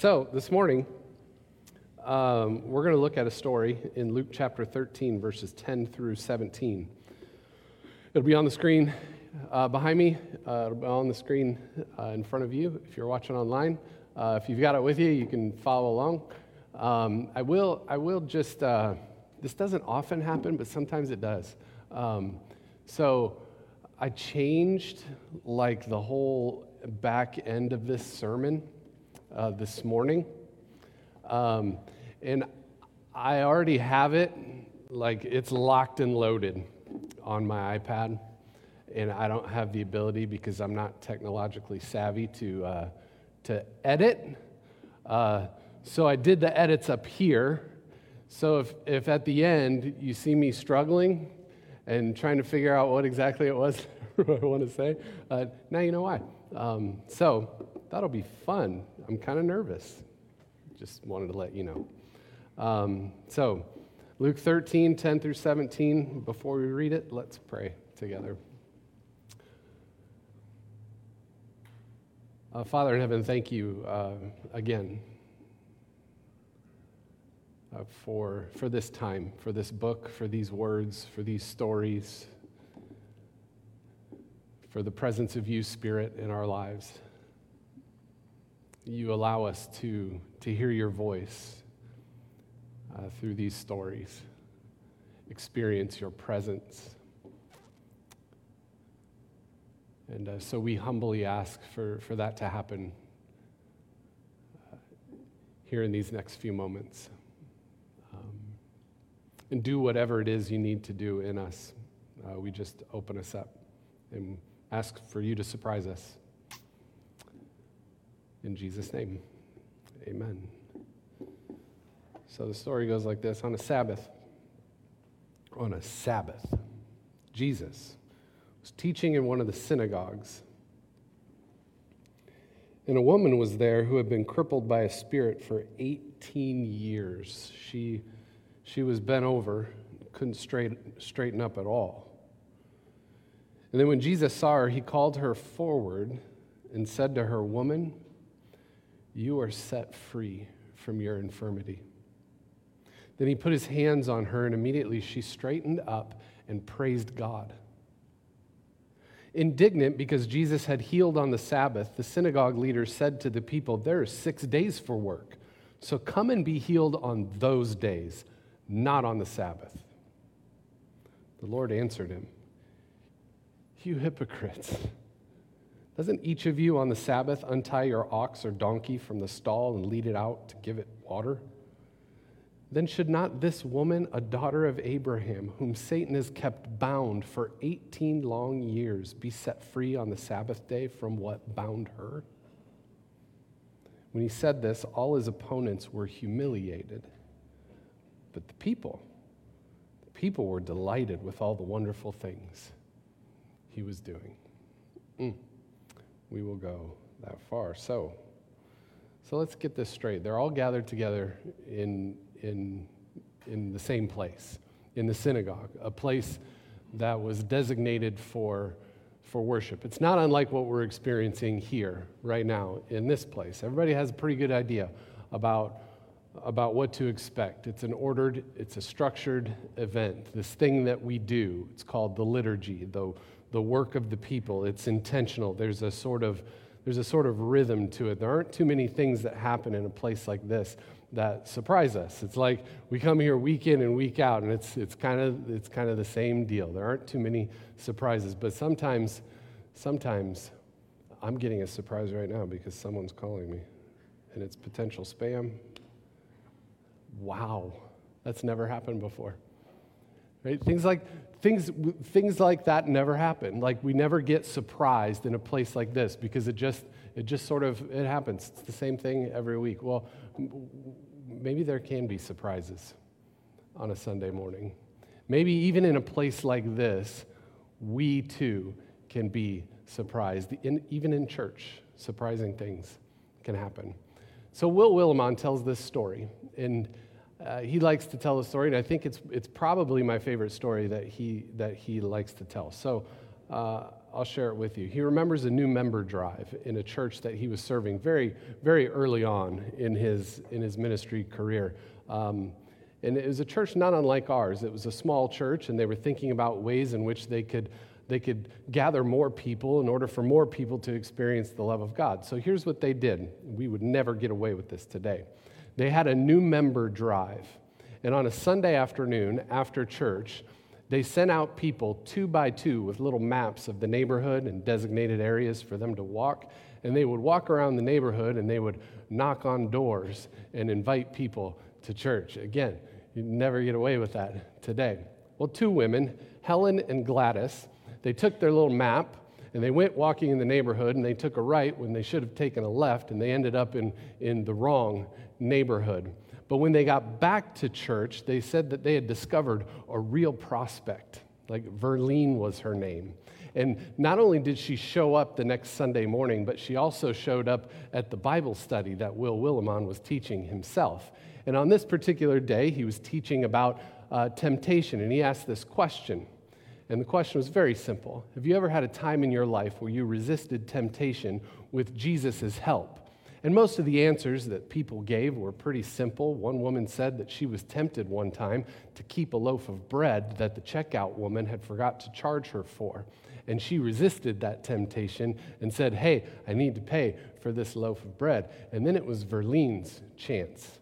So, this morning, um, we're going to look at a story in Luke chapter 13, verses 10 through 17. It'll be on the screen uh, behind me, uh, it'll be on the screen uh, in front of you if you're watching online. Uh, if you've got it with you, you can follow along. Um, I, will, I will just, uh, this doesn't often happen, but sometimes it does. Um, so, I changed like the whole back end of this sermon uh, this morning. Um, and I already have it, like it's locked and loaded on my iPad. And I don't have the ability because I'm not technologically savvy to, uh, to edit. Uh, so I did the edits up here. So if, if at the end you see me struggling, and trying to figure out what exactly it was I want to say. Uh, now you know why. Um, so that'll be fun. I'm kind of nervous. Just wanted to let you know. Um, so, Luke 13, 10 through 17. Before we read it, let's pray together. Uh, Father in heaven, thank you uh, again uh, for, for this time, for this book, for these words, for these stories, for the presence of you, Spirit, in our lives. You allow us to, to hear your voice uh, through these stories, experience your presence. And uh, so we humbly ask for, for that to happen uh, here in these next few moments and do whatever it is you need to do in us. Uh, we just open us up and ask for you to surprise us. In Jesus' name, amen. So the story goes like this On a Sabbath, on a Sabbath, Jesus was teaching in one of the synagogues. And a woman was there who had been crippled by a spirit for 18 years. She she was bent over, couldn't straight, straighten up at all. And then when Jesus saw her, he called her forward and said to her, Woman, you are set free from your infirmity. Then he put his hands on her, and immediately she straightened up and praised God. Indignant because Jesus had healed on the Sabbath, the synagogue leader said to the people, There are six days for work, so come and be healed on those days not on the Sabbath. The Lord answered him, You hypocrites! Doesn't each of you on the Sabbath untie your ox or donkey from the stall and lead it out to give it water? Then should not this woman, a daughter of Abraham, whom Satan has kept bound for 18 long years, be set free on the Sabbath day from what bound her? When he said this, all his opponents were humiliated but the people, the people were delighted with all the wonderful things he was doing. Mm. We will go that far. So, so let's get this straight. They're all gathered together in, in, in the same place, in the synagogue, a place that was designated for, for worship. It's not unlike what we're experiencing here right now in this place. Everybody has a pretty good idea about about what to expect. It's an ordered, it's a structured event. This thing that we do, it's called the liturgy, the, the work of the people. It's intentional. There's a sort of there's a sort of rhythm to it. There aren't too many things that happen in a place like this that surprise us. It's like we come here week in and week out, and it's, it's, kind of, it's kind of the same deal. There aren't too many surprises, but sometimes, sometimes I'm getting a surprise right now because someone's calling me, and it's potential spam, wow, that's never happened before. Right? Things like things things like that never happen. Like we never get surprised in a place like this because it just it just sort of it happens. It's the same thing every week. Well, maybe there can be surprises on a Sunday morning. Maybe even in a place like this, we too can be surprised. In, even in church, surprising things can happen. So Will Willimon tells this story, and uh, he likes to tell a story, and I think it's, it's probably my favorite story that he, that he likes to tell. So uh, I'll, share it with you. He remembers a new member drive in a church that he was serving very, very early on in his, in his ministry career. Um, and it was a church not unlike ours. It was a small church, and they were thinking about ways in which they could, they could gather more people in order for more people to experience the love of God. So here's what they did. We would never get away with this today. They had a new member drive. And on a Sunday afternoon after church, they sent out people two by two with little maps of the neighborhood and designated areas for them to walk. And they would walk around the neighborhood and they would knock on doors and invite people to church. Again, you never get away with that today. Well, two women, Helen and Gladys, they took their little map and they went walking in the neighborhood and they took a right when they should have taken a left and they ended up in, in the wrong neighborhood. But when they got back to church, they said that they had discovered a real prospect. Like Verlene was her name. And not only did she show up the next Sunday morning, but she also showed up at the Bible study that Will Willimon was teaching himself. And on this particular day, he was teaching about uh, temptation, and he asked this question. And the question was very simple Have you ever had a time in your life where you resisted temptation with Jesus' help? And most of the answers that people gave were pretty simple. One woman said that she was tempted one time to keep a loaf of bread that the checkout woman had forgot to charge her for. And she resisted that temptation and said, Hey, I need to pay for this loaf of bread. And then it was Verlene's chance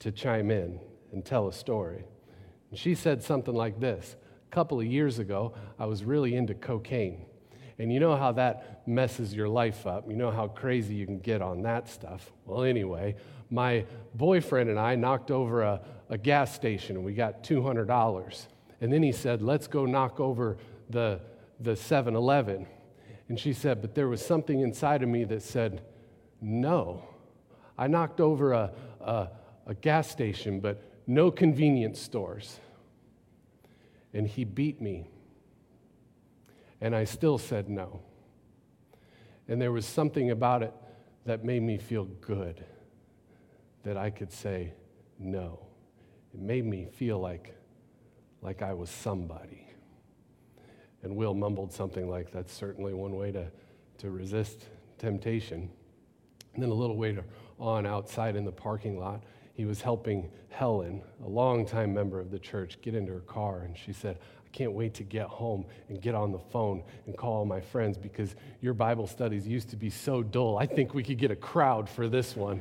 to chime in and tell a story. And she said something like this A couple of years ago, I was really into cocaine. And you know how that messes your life up. You know how crazy you can get on that stuff. Well, anyway, my boyfriend and I knocked over a, a gas station and we got $200. And then he said, Let's go knock over the, the 7 Eleven. And she said, But there was something inside of me that said, No. I knocked over a, a, a gas station, but no convenience stores. And he beat me and I still said no. And there was something about it that made me feel good that I could say no. It made me feel like, like I was somebody. And Will mumbled something like, That's certainly one way to, to resist temptation. And then a little later on, outside in the parking lot, he was helping Helen, a longtime member of the church, get into her car. And she said, I can't wait to get home and get on the phone and call all my friends because your Bible studies used to be so dull. I think we could get a crowd for this one.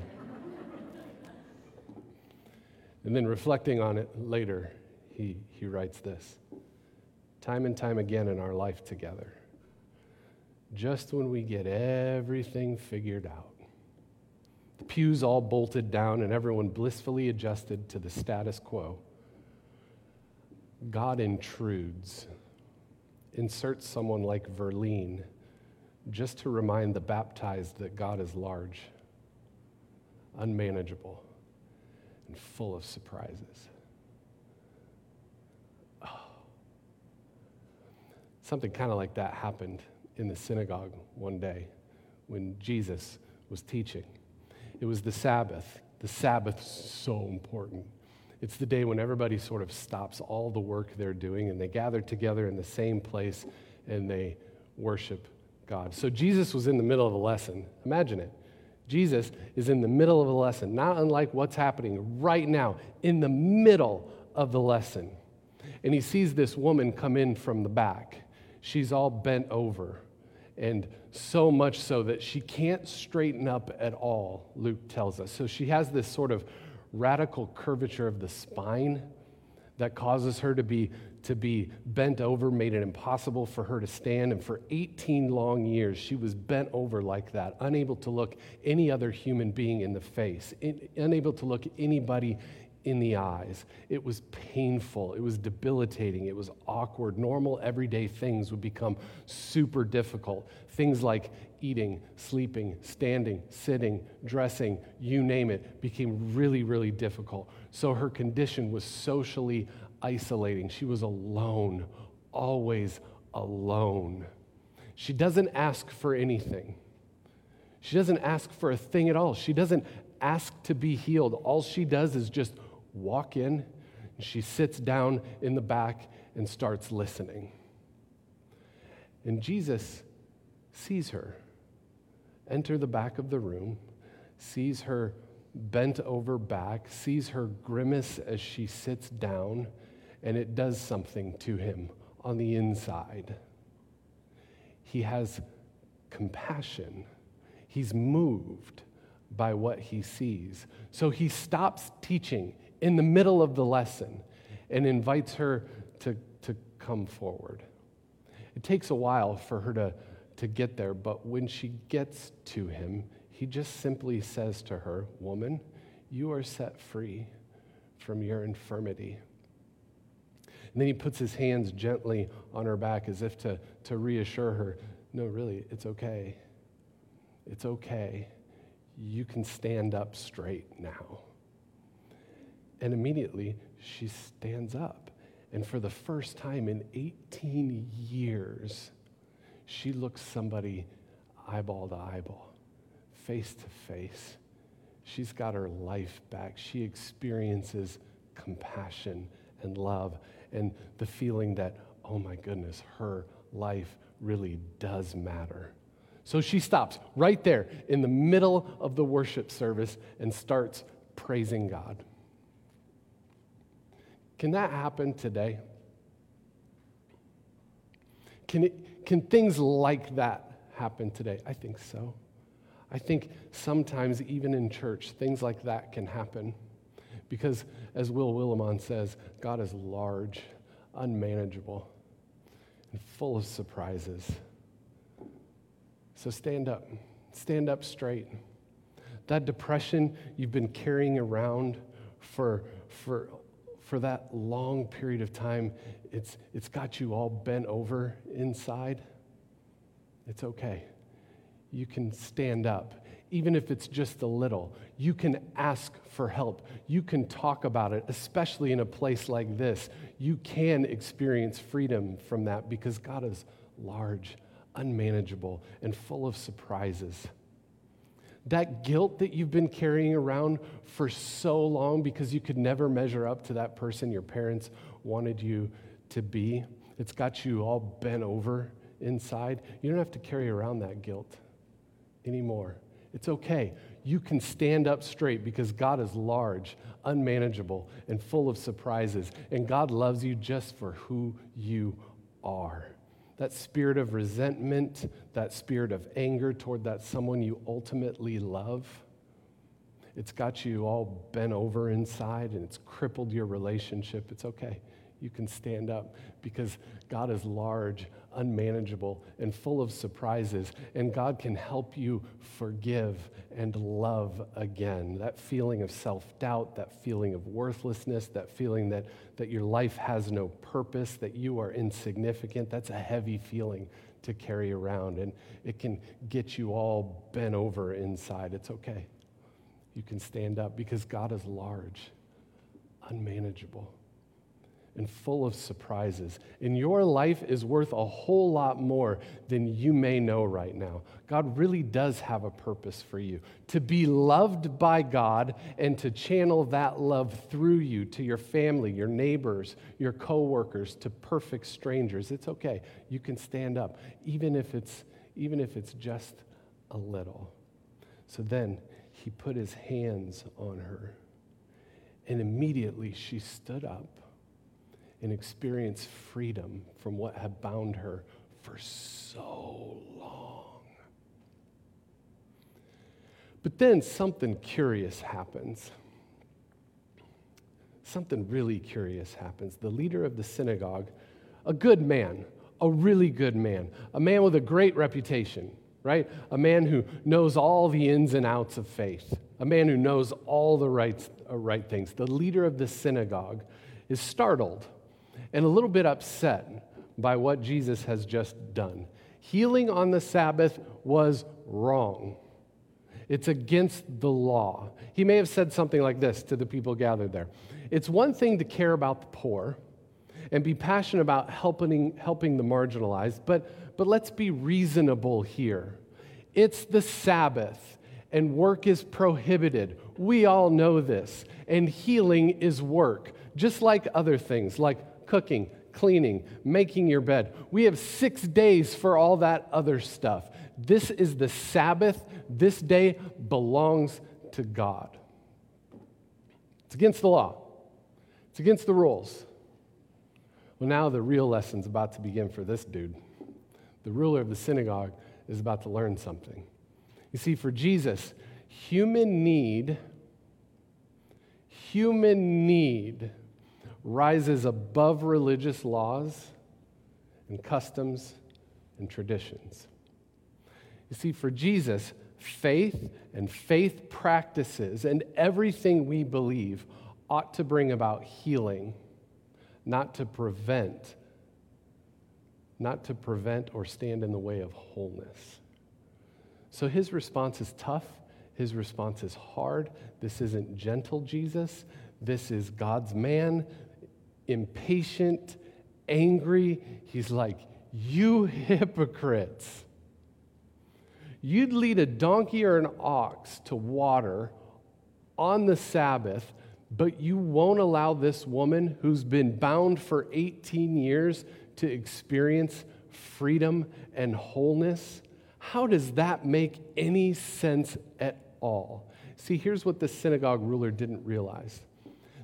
and then reflecting on it later, he, he writes this Time and time again in our life together, just when we get everything figured out, the pews all bolted down and everyone blissfully adjusted to the status quo God intrudes, inserts someone like Verlene just to remind the baptized that God is large, unmanageable, and full of surprises. Oh. Something kind of like that happened in the synagogue one day when Jesus was teaching. It was the Sabbath. The Sabbath's so important. It's the day when everybody sort of stops all the work they're doing and they gather together in the same place and they worship God. So Jesus was in the middle of a lesson. Imagine it. Jesus is in the middle of a lesson, not unlike what's happening right now, in the middle of the lesson. And he sees this woman come in from the back. She's all bent over, and so much so that she can't straighten up at all, Luke tells us. So she has this sort of radical curvature of the spine that causes her to be, to be bent over, made it impossible for her to stand. And for 18 long years, she was bent over like that, unable to look any other human being in the face, unable to look anybody in the eyes. It was painful. It was debilitating. It was awkward. Normal, everyday things would become super difficult. Things like eating, sleeping, standing, sitting, dressing, you name it, became really, really difficult. So her condition was socially isolating. She was alone, always alone. She doesn't ask for anything. She doesn't ask for a thing at all. She doesn't ask to be healed. All she does is just walk in, and she sits down in the back and starts listening. And Jesus sees her enter the back of the room, sees her bent over back, sees her grimace as she sits down, and it does something to him on the inside. He has compassion, he's moved by what he sees. So he stops teaching in the middle of the lesson and invites her to, to come forward. It takes a while for her to, to get there, but when she gets to him, he just simply says to her, Woman, you are set free from your infirmity. And then he puts his hands gently on her back as if to, to reassure her no, really, it's okay. It's okay. You can stand up straight now. And immediately she stands up. And for the first time in 18 years, she looks somebody eyeball to eyeball face to face. She's got her life back. She experiences compassion and love and the feeling that, oh my goodness, her life really does matter. So she stops right there in the middle of the worship service and starts praising God. Can that happen today? Can, it, can things like that happen today? I think so. I think sometimes, even in church, things like that can happen. Because, as Will Willimon says, God is large, unmanageable, and full of surprises. So stand up. Stand up straight. That depression you've been carrying around for, for, for that long period of time, it's, it's got you all bent over inside. It's okay you can stand up, even if it's just a little. You can ask for help. You can talk about it, especially in a place like this. You can experience freedom from that because God is large, unmanageable, and full of surprises. That guilt that you've been carrying around for so long because you could never measure up to that person your parents wanted you to be, it's got you all bent over inside. You don't have to carry around that guilt anymore. It's okay. You can stand up straight because God is large, unmanageable, and full of surprises. And God loves you just for who you are. That spirit of resentment, that spirit of anger toward that someone you ultimately love, it's got you all bent over inside and it's crippled your relationship. It's okay. You can stand up because God is large, unmanageable, and full of surprises. And God can help you forgive and love again. That feeling of self doubt, that feeling of worthlessness, that feeling that, that your life has no purpose, that you are insignificant, that's a heavy feeling to carry around. And it can get you all bent over inside. It's okay. You can stand up because God is large, unmanageable and full of surprises. And your life is worth a whole lot more than you may know right now. God really does have a purpose for you to be loved by God and to channel that love through you to your family, your neighbors, your coworkers, to perfect strangers. It's okay. You can stand up even if it's even if it's just a little. So then he put his hands on her. And immediately she stood up and experience freedom from what had bound her for so long. But then something curious happens. Something really curious happens. The leader of the synagogue, a good man, a really good man, a man with a great reputation, right? A man who knows all the ins and outs of faith, a man who knows all the right, uh, right things. The leader of the synagogue is startled and a little bit upset by what Jesus has just done. Healing on the Sabbath was wrong. It's against the law. He may have said something like this to the people gathered there It's one thing to care about the poor and be passionate about helping, helping the marginalized, but, but let's be reasonable here. It's the Sabbath, and work is prohibited. We all know this. And healing is work, just like other things, like cooking, cleaning, making your bed. We have six days for all that other stuff. This is the Sabbath. This day belongs to God. It's against the law, it's against the rules. Well, now the real lesson's about to begin for this dude. The ruler of the synagogue is about to learn something. You see, for Jesus, human need, human need rises above religious laws and customs and traditions. You see, for Jesus, faith and faith practices and everything we believe ought to bring about healing, not to prevent, not to prevent or stand in the way of wholeness. So his response is tough. His response is hard. This isn't gentle Jesus. This is God's man, impatient, angry. He's like, You hypocrites. You'd lead a donkey or an ox to water on the Sabbath, but you won't allow this woman who's been bound for 18 years to experience freedom and wholeness. How does that make any sense at all? See, here's what the synagogue ruler didn't realize.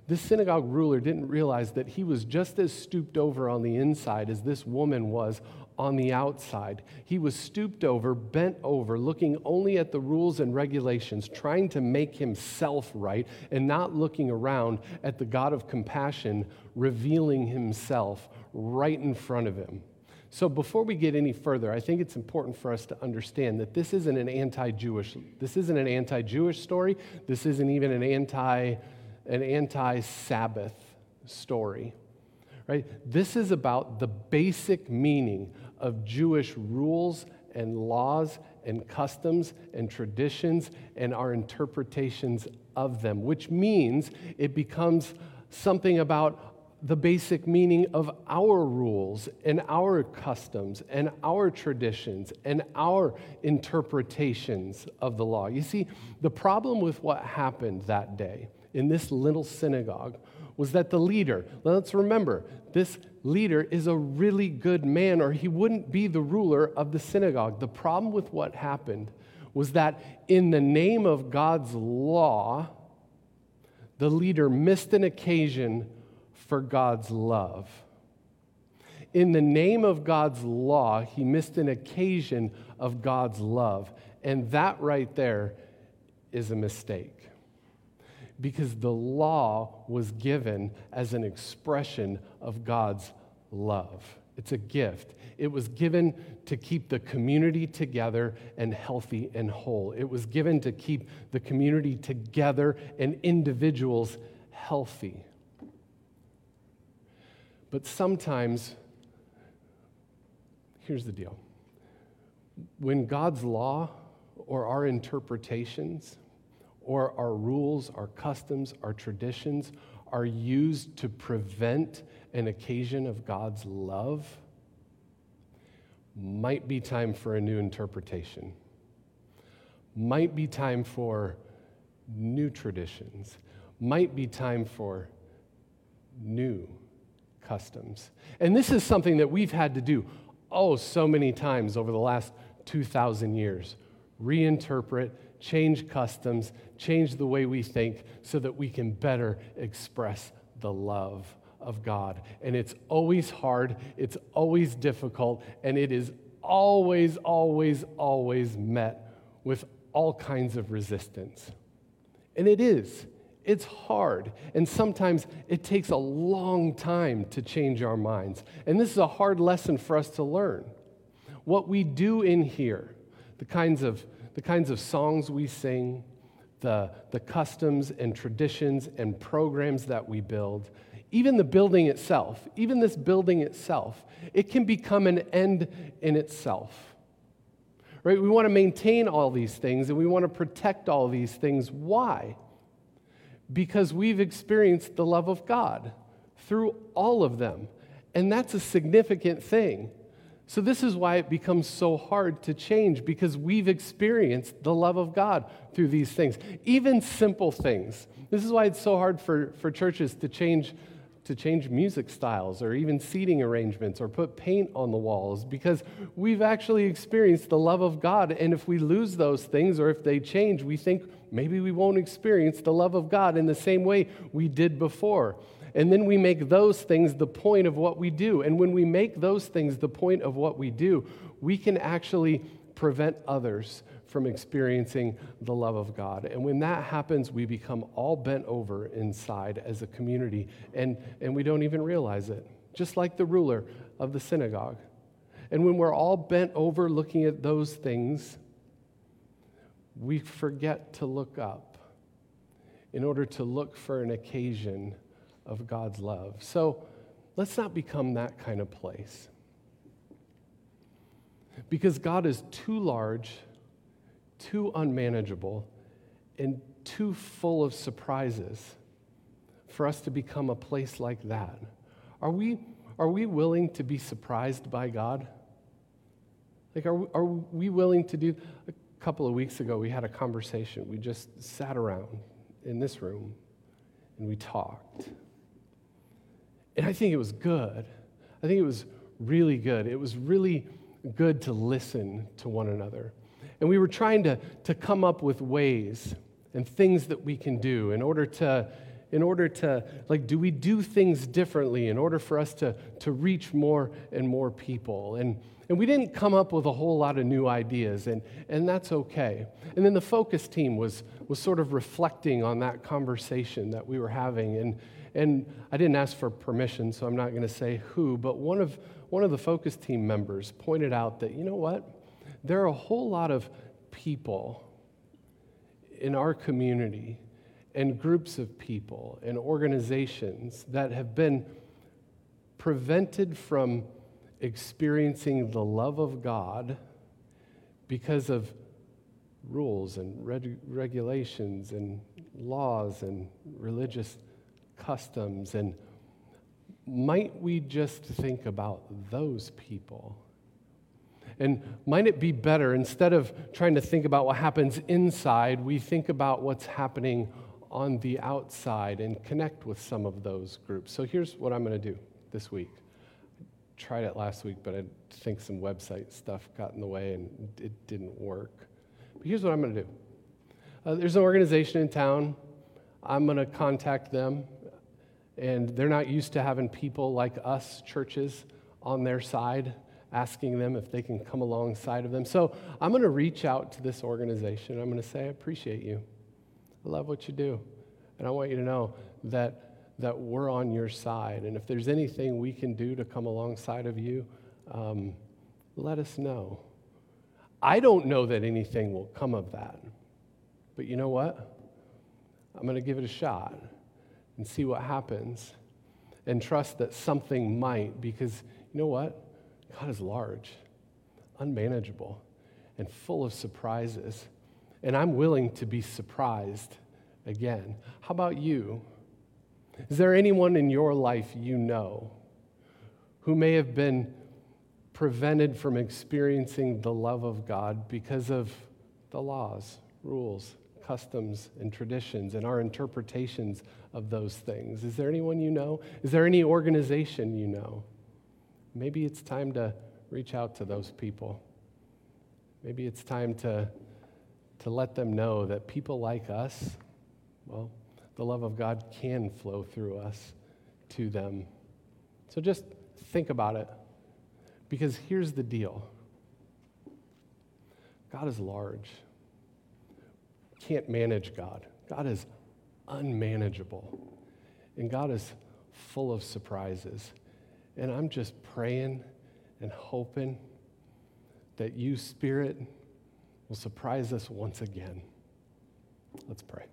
This synagogue ruler didn't realize that he was just as stooped over on the inside as this woman was on the outside. He was stooped over, bent over, looking only at the rules and regulations, trying to make himself right, and not looking around at the God of compassion revealing himself right in front of him. So before we get any further, I think it's important for us to understand that this isn't an anti-Jewish this isn't an anti-Jewish story. This isn't even an anti an anti-Sabbath story. Right? This is about the basic meaning of Jewish rules and laws and customs and traditions and our interpretations of them, which means it becomes something about the basic meaning of our rules and our customs and our traditions and our interpretations of the law. You see, the problem with what happened that day in this little synagogue was that the leader, let's remember, this leader is a really good man, or he wouldn't be the ruler of the synagogue. The problem with what happened was that in the name of God's law, the leader missed an occasion for God's love. In the name of God's law, he missed an occasion of God's love. And that right there is a mistake because the law was given as an expression of God's love. It's a gift. It was given to keep the community together and healthy and whole. It was given to keep the community together and individuals healthy. But sometimes, here's the deal when God's law or our interpretations or our rules, our customs, our traditions are used to prevent an occasion of God's love, might be time for a new interpretation. Might be time for new traditions. Might be time for new customs. And this is something that we've had to do, oh, so many times over the last 2,000 years reinterpret, change customs, change the way we think so that we can better express the love of God. And it's always hard, it's always difficult, and it is always, always, always met with all kinds of resistance. And it is. It's hard. And sometimes it takes a long time to change our minds. And this is a hard lesson for us to learn. What we do in here, the kinds of the kinds of songs we sing, the, the customs and traditions and programs that we build, even the building itself, even this building itself, it can become an end in itself. Right? We want to maintain all these things and we want to protect all these things. Why? Because we've experienced the love of God through all of them. And that's a significant thing. So, this is why it becomes so hard to change because we've experienced the love of God through these things, even simple things. This is why it's so hard for, for churches to change to change music styles or even seating arrangements or put paint on the walls because we've actually experienced the love of God. And if we lose those things or if they change, we think maybe we won't experience the love of God in the same way we did before. And then we make those things the point of what we do. And when we make those things the point of what we do, we can actually prevent others from experiencing the love of God. And when that happens, we become all bent over inside as a community, and, and we don't even realize it, just like the ruler of the synagogue. And when we're all bent over looking at those things, we forget to look up in order to look for an occasion of God's love. So let's not become that kind of place. Because God is too large too unmanageable and too full of surprises for us to become a place like that. Are we, are we willing to be surprised by God? Like, are, we, are we willing to do? A couple of weeks ago, we had a conversation. We just sat around in this room and we talked. And I think it was good. I think it was really good. It was really good to listen to one another. And we were trying to, to come up with ways and things that we can do in order to, in order to, like, do we do things differently in order for us to, to reach more and more people? And, and we didn't come up with a whole lot of new ideas, and, and that's okay. And then the focus team was, was sort of reflecting on that conversation that we were having. And, and I didn't ask for permission, so I'm not going to say who, but one of, one of the focus team members pointed out that, you know what? there are a whole lot of people in our community and groups of people and organizations that have been prevented from experiencing the love of God because of rules and reg- regulations and laws and religious customs. And might we just think about those people? And might it be better, instead of trying to think about what happens inside, we think about what's happening on the outside and connect with some of those groups. So here's what I'm going to do this week. I tried it last week, but I think some website stuff got in the way and it didn't work. But here's what I'm going to do uh, there's an organization in town. I'm going to contact them, and they're not used to having people like us, churches, on their side asking them if they can come alongside of them. So I'm going to reach out to this organization. I'm going to say, I appreciate you. I love what you do. And I want you to know that, that we're on your side. And if there's anything we can do to come alongside of you, um, let us know. I don't know that anything will come of that. But you know what? I'm going to give it a shot and see what happens and trust that something might because you know what? God is large, unmanageable, and full of surprises. And I'm willing to be surprised again. How about you? Is there anyone in your life you know who may have been prevented from experiencing the love of God because of the laws, rules, customs, and traditions and our interpretations of those things? Is there anyone you know? Is there any organization you know? maybe it's time to reach out to those people. Maybe it's time to, to let them know that people like us, well, the love of God can flow through us to them. So just think about it. Because here's the deal God is large. Can't manage God. God is unmanageable. And God is full of surprises. And I'm just praying and hoping that you, Spirit, will surprise us once again. Let's pray.